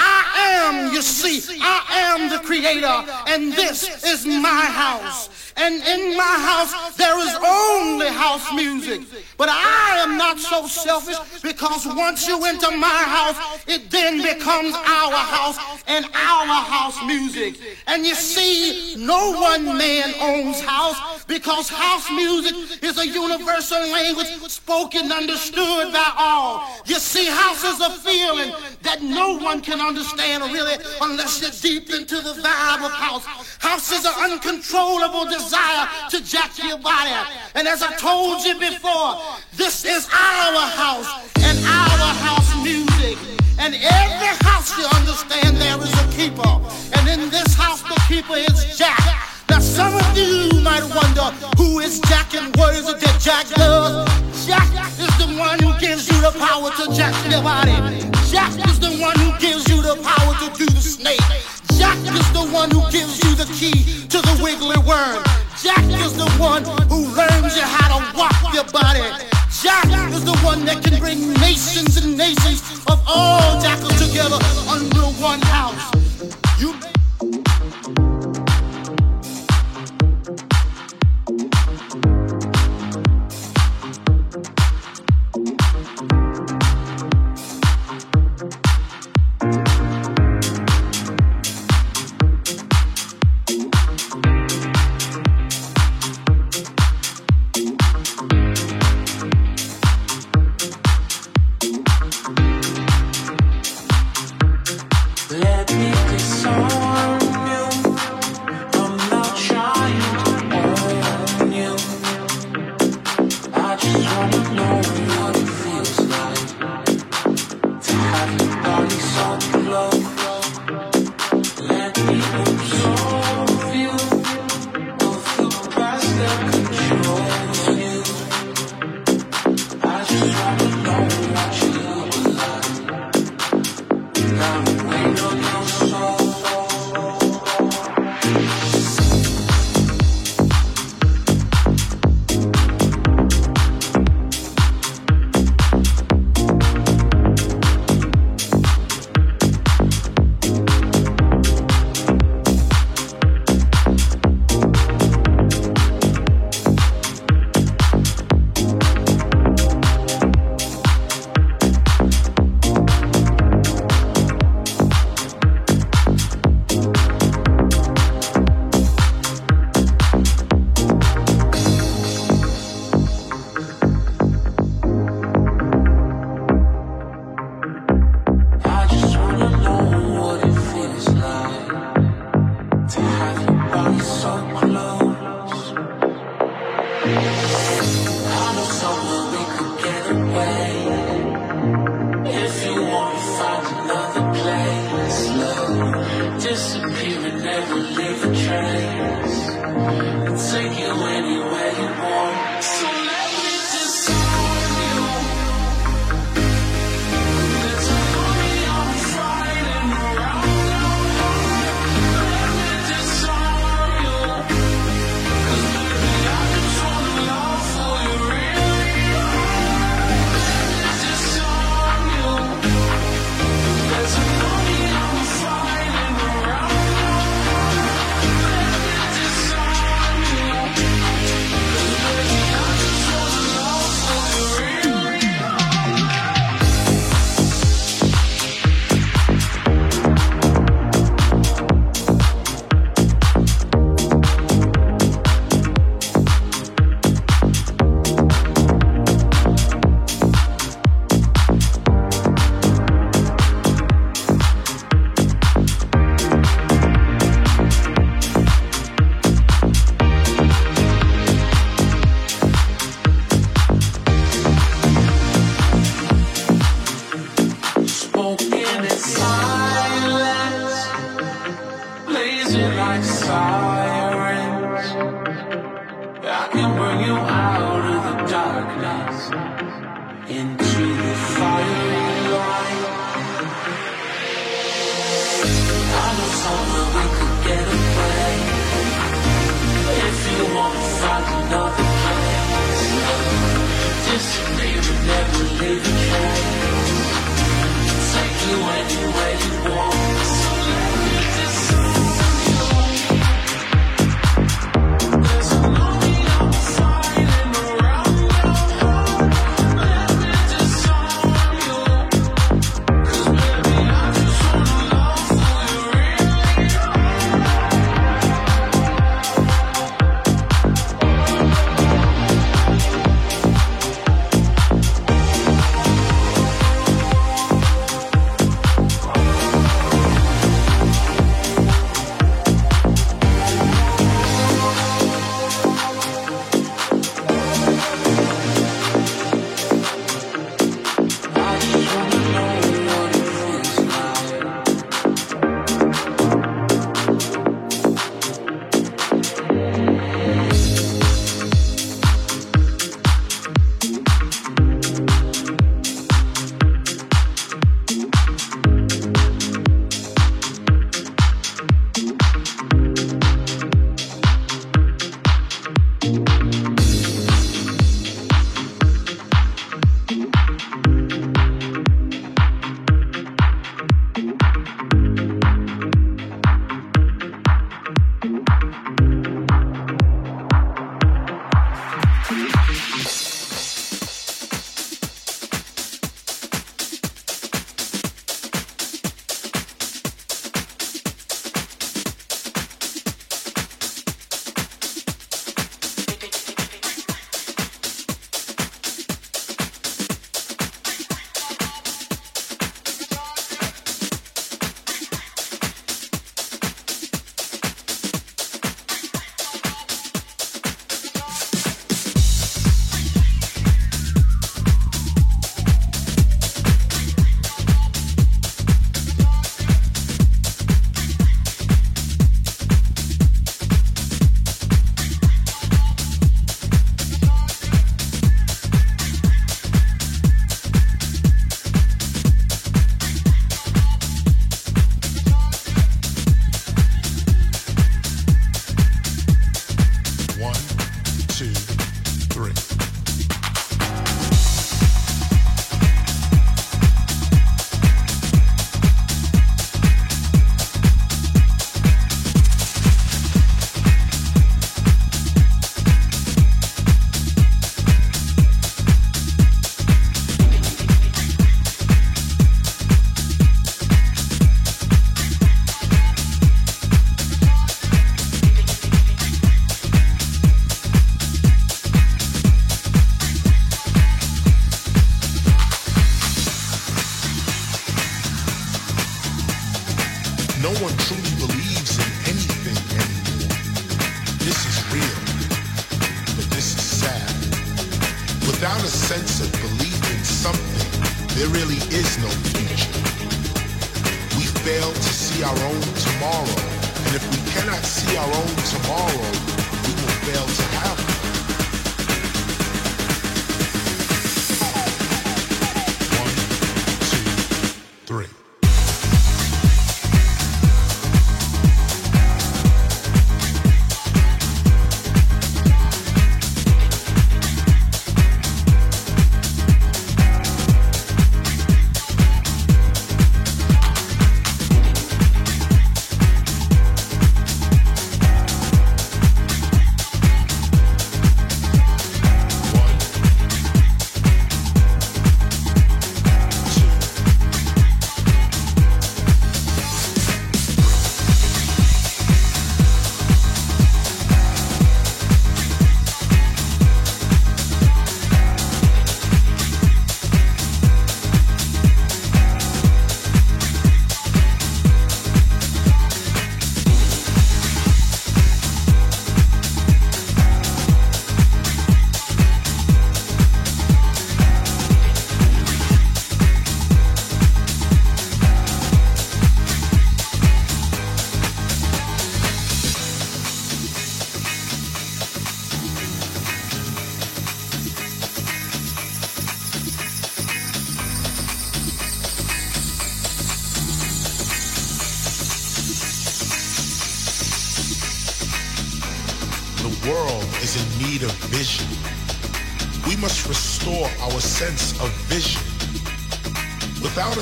I am, you see, I am the creator, and this is my house. And in my house, there is only house music. But I am not so selfish because once you enter my house, it then becomes our house and our house music. And you see, no one man owns house because house music is a universal language spoken, understood by all. You see, house is a feeling that no one can understand really unless you're deep into the vibe of house. House is an uncontrollable desire to jack your body. And as I told you before, this is our house and our house music. And every house you understand there is a keeper. And in this house the keeper is Jack. Now some of you might wonder who is Jack and what is it that Jack does? Jack is the one who gives you the power to jack your body. Jack is the one who gives you the power to do the snake. Jack is the one who gives you the key to the wiggly worm. Jack is the one who learns you how to walk your body. Jack is the one that can bring nations and nations of all jackals together under one house. You can you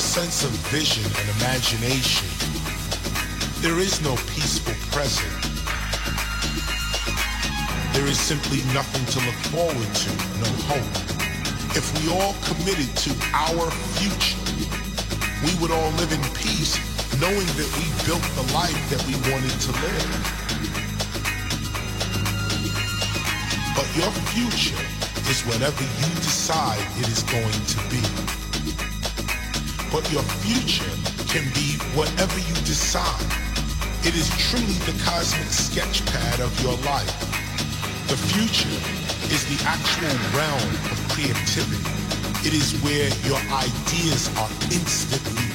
sense of vision and imagination, there is no peaceful present. There is simply nothing to look forward to, no hope. If we all committed to our future, we would all live in peace, knowing that we built the life that we wanted to live. But your future is whatever you decide it is going to be. But your future can be whatever you decide. It is truly the cosmic sketchpad of your life. The future is the actual realm of creativity. It is where your ideas are instantly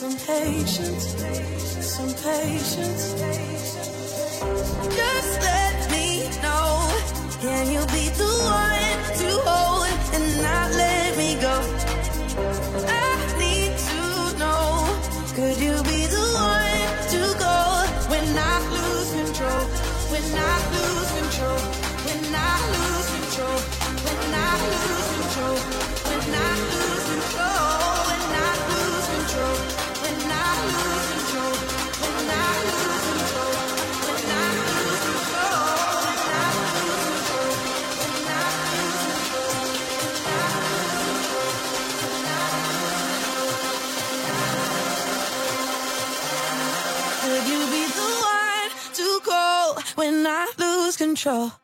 some patience, some patience. Just let me know. Can you be the one? control.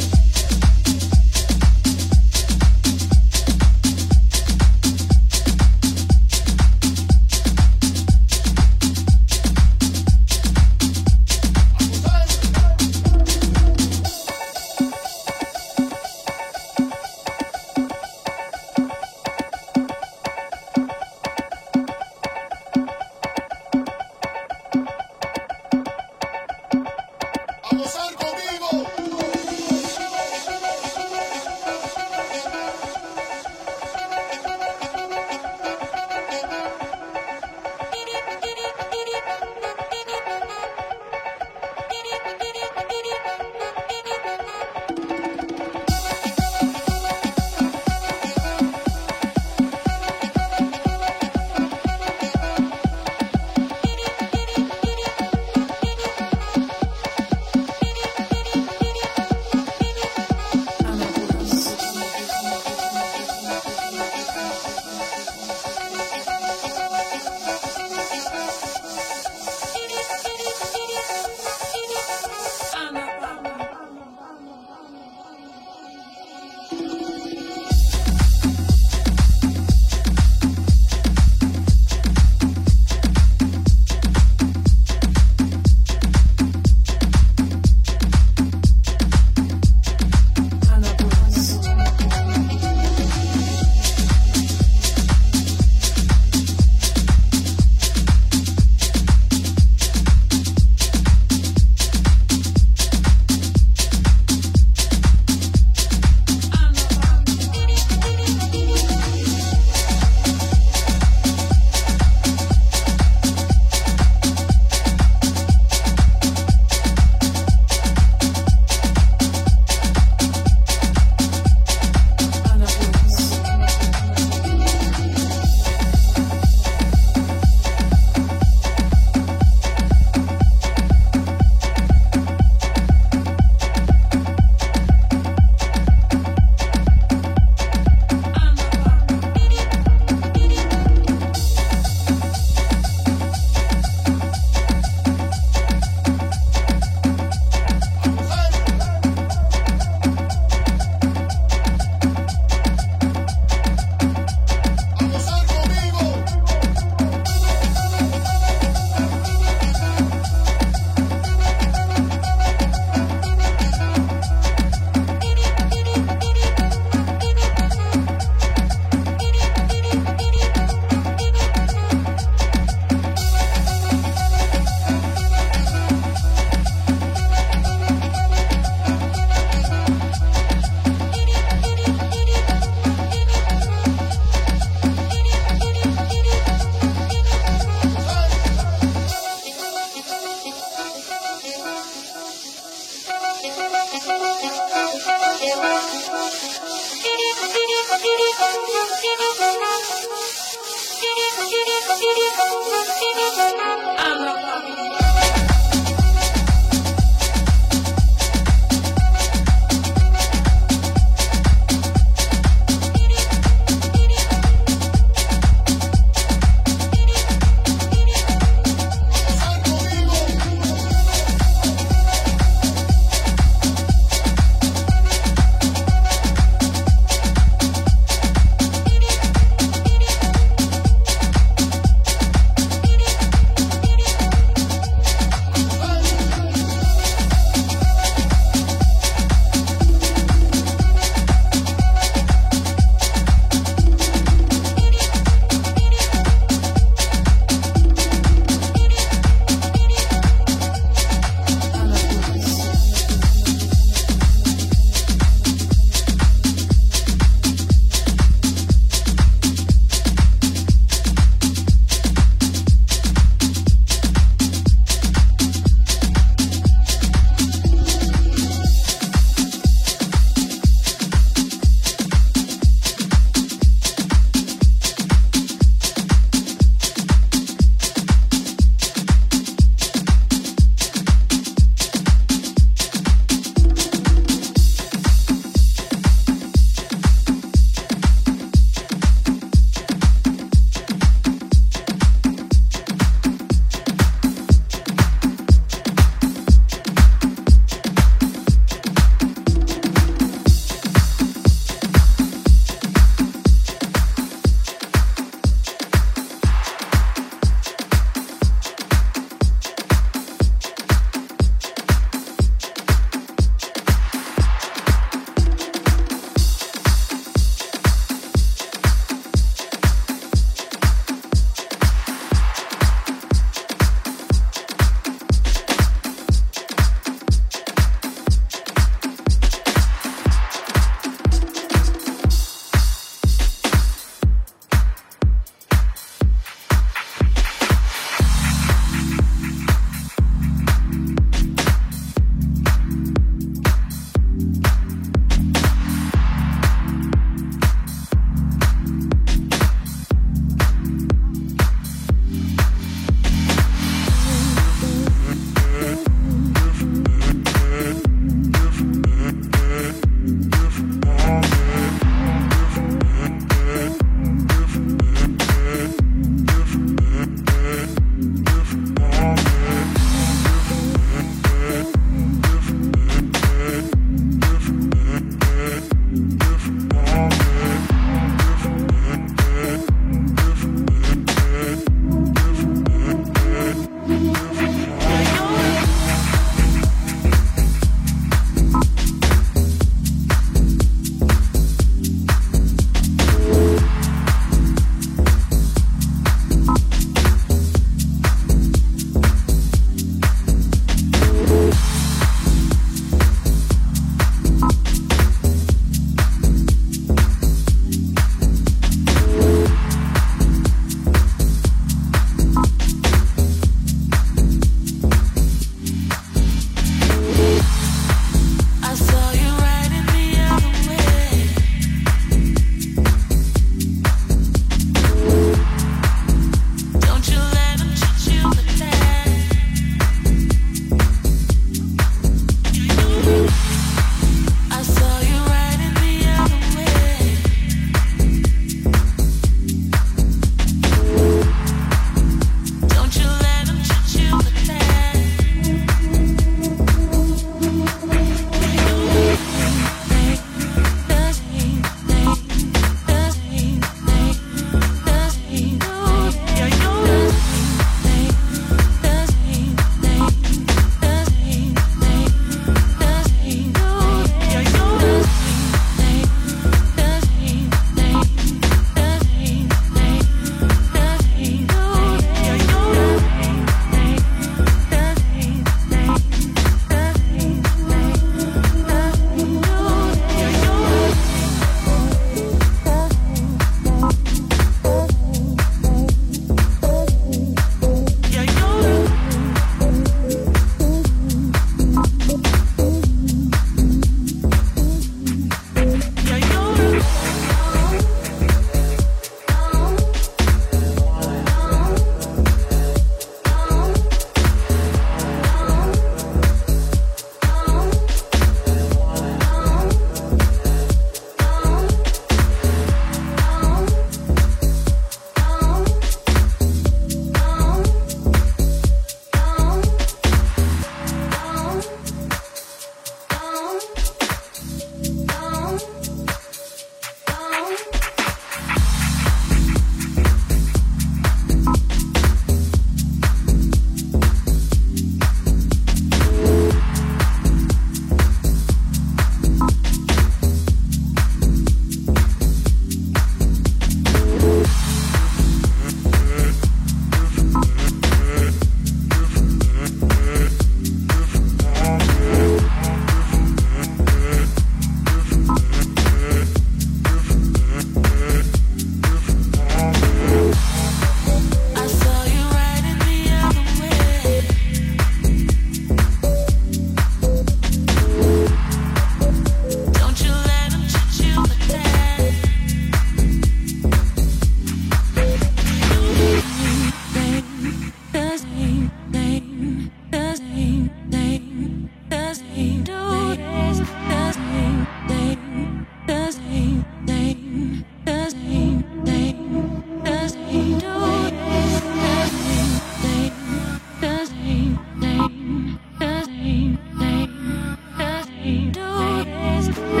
Yeah.